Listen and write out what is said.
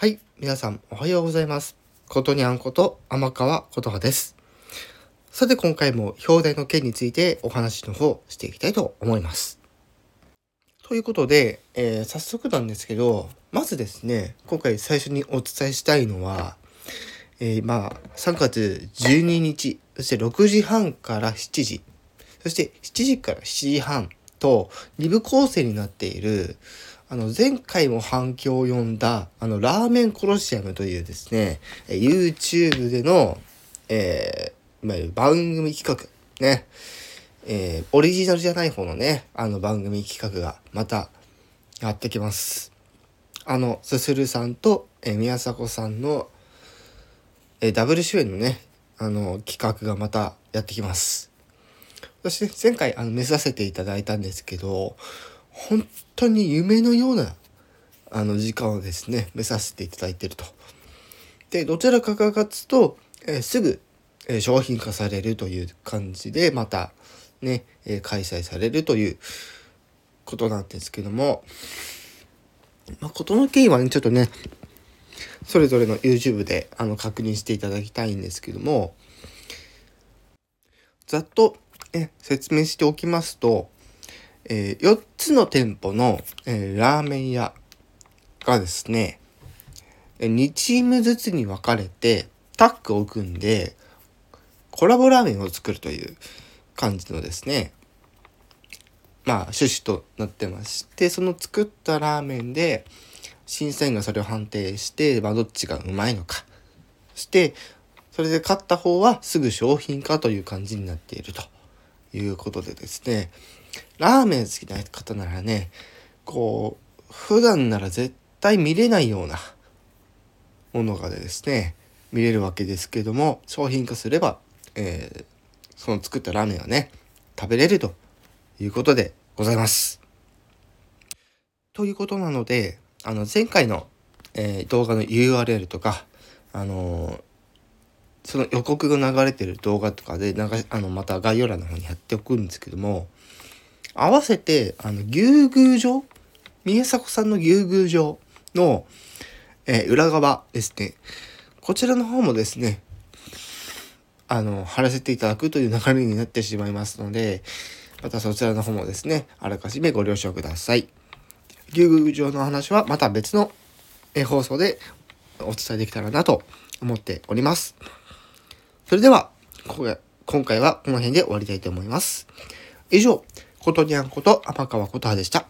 はい、皆さんおはようございます。ことにゃんこと天川琴葉です。さて今回も表題の件についてお話の方していきたいと思います。ということで、えー早速なんですけど、まずですね、今回最初にお伝えしたいのは、えーまあ、3月12日、そして6時半から7時、そして7時から7時半と2部構成になっている、あの、前回も反響を呼んだ、あの、ラーメンコロシアムというですね、え YouTube での、えー、番組企画、ね、えーオリジナルじゃない方のね、あの番組企画がまたやってきます。あの、すするさんと、えー宮迫さんの、えーダブル主演のね、あの、企画がまたやってきます。そして前回あの見させていただいたんですけど、本当に夢のようなあの時間をですね、見させていただいていると。で、どちらかが勝つと、えーすぐ、えー商品化されるという感じで、またね、えー開催されるということなんですけども、まあ、事の経緯はね、ちょっとね、それぞれの YouTube であの確認していただきたいんですけども、ざっと、え説明しておきますと、え4つの店舗の、えーラーメン屋がですね、え2チームずつに分かれてタッグを組んでコラボラーメンを作るという感じのですねまあ趣旨となってましてその作ったラーメンで審査員がそれを判定して、まあ、どっちがうまいのかそしてそれで勝った方はすぐ商品化という感じになっていると。いうことでですねラーメン好きな方ならねこう普段なら絶対見れないようなものがですね見れるわけですけども商品化すれば、えーその作ったラーメンがね食べれるということでございます。ということなのであの前回の、えー動画の URL とかあのーその予告が流れてる動画とかで流あのまた概要欄の方に貼っておくんですけども合わせてあの牛宮城宮迫さんの牛宮城の、えー裏側ですね。こちらの方もですねあの貼らせていただくという流れになってしまいますのでまたそちらの方もですねあらかじめご了承ください。牛宮城の話はまた別のえ放送でお伝えできたらなと思っております。それでは今回はこの辺で終わりたいと思います。以上ことにゃんこと天川琴葉でした。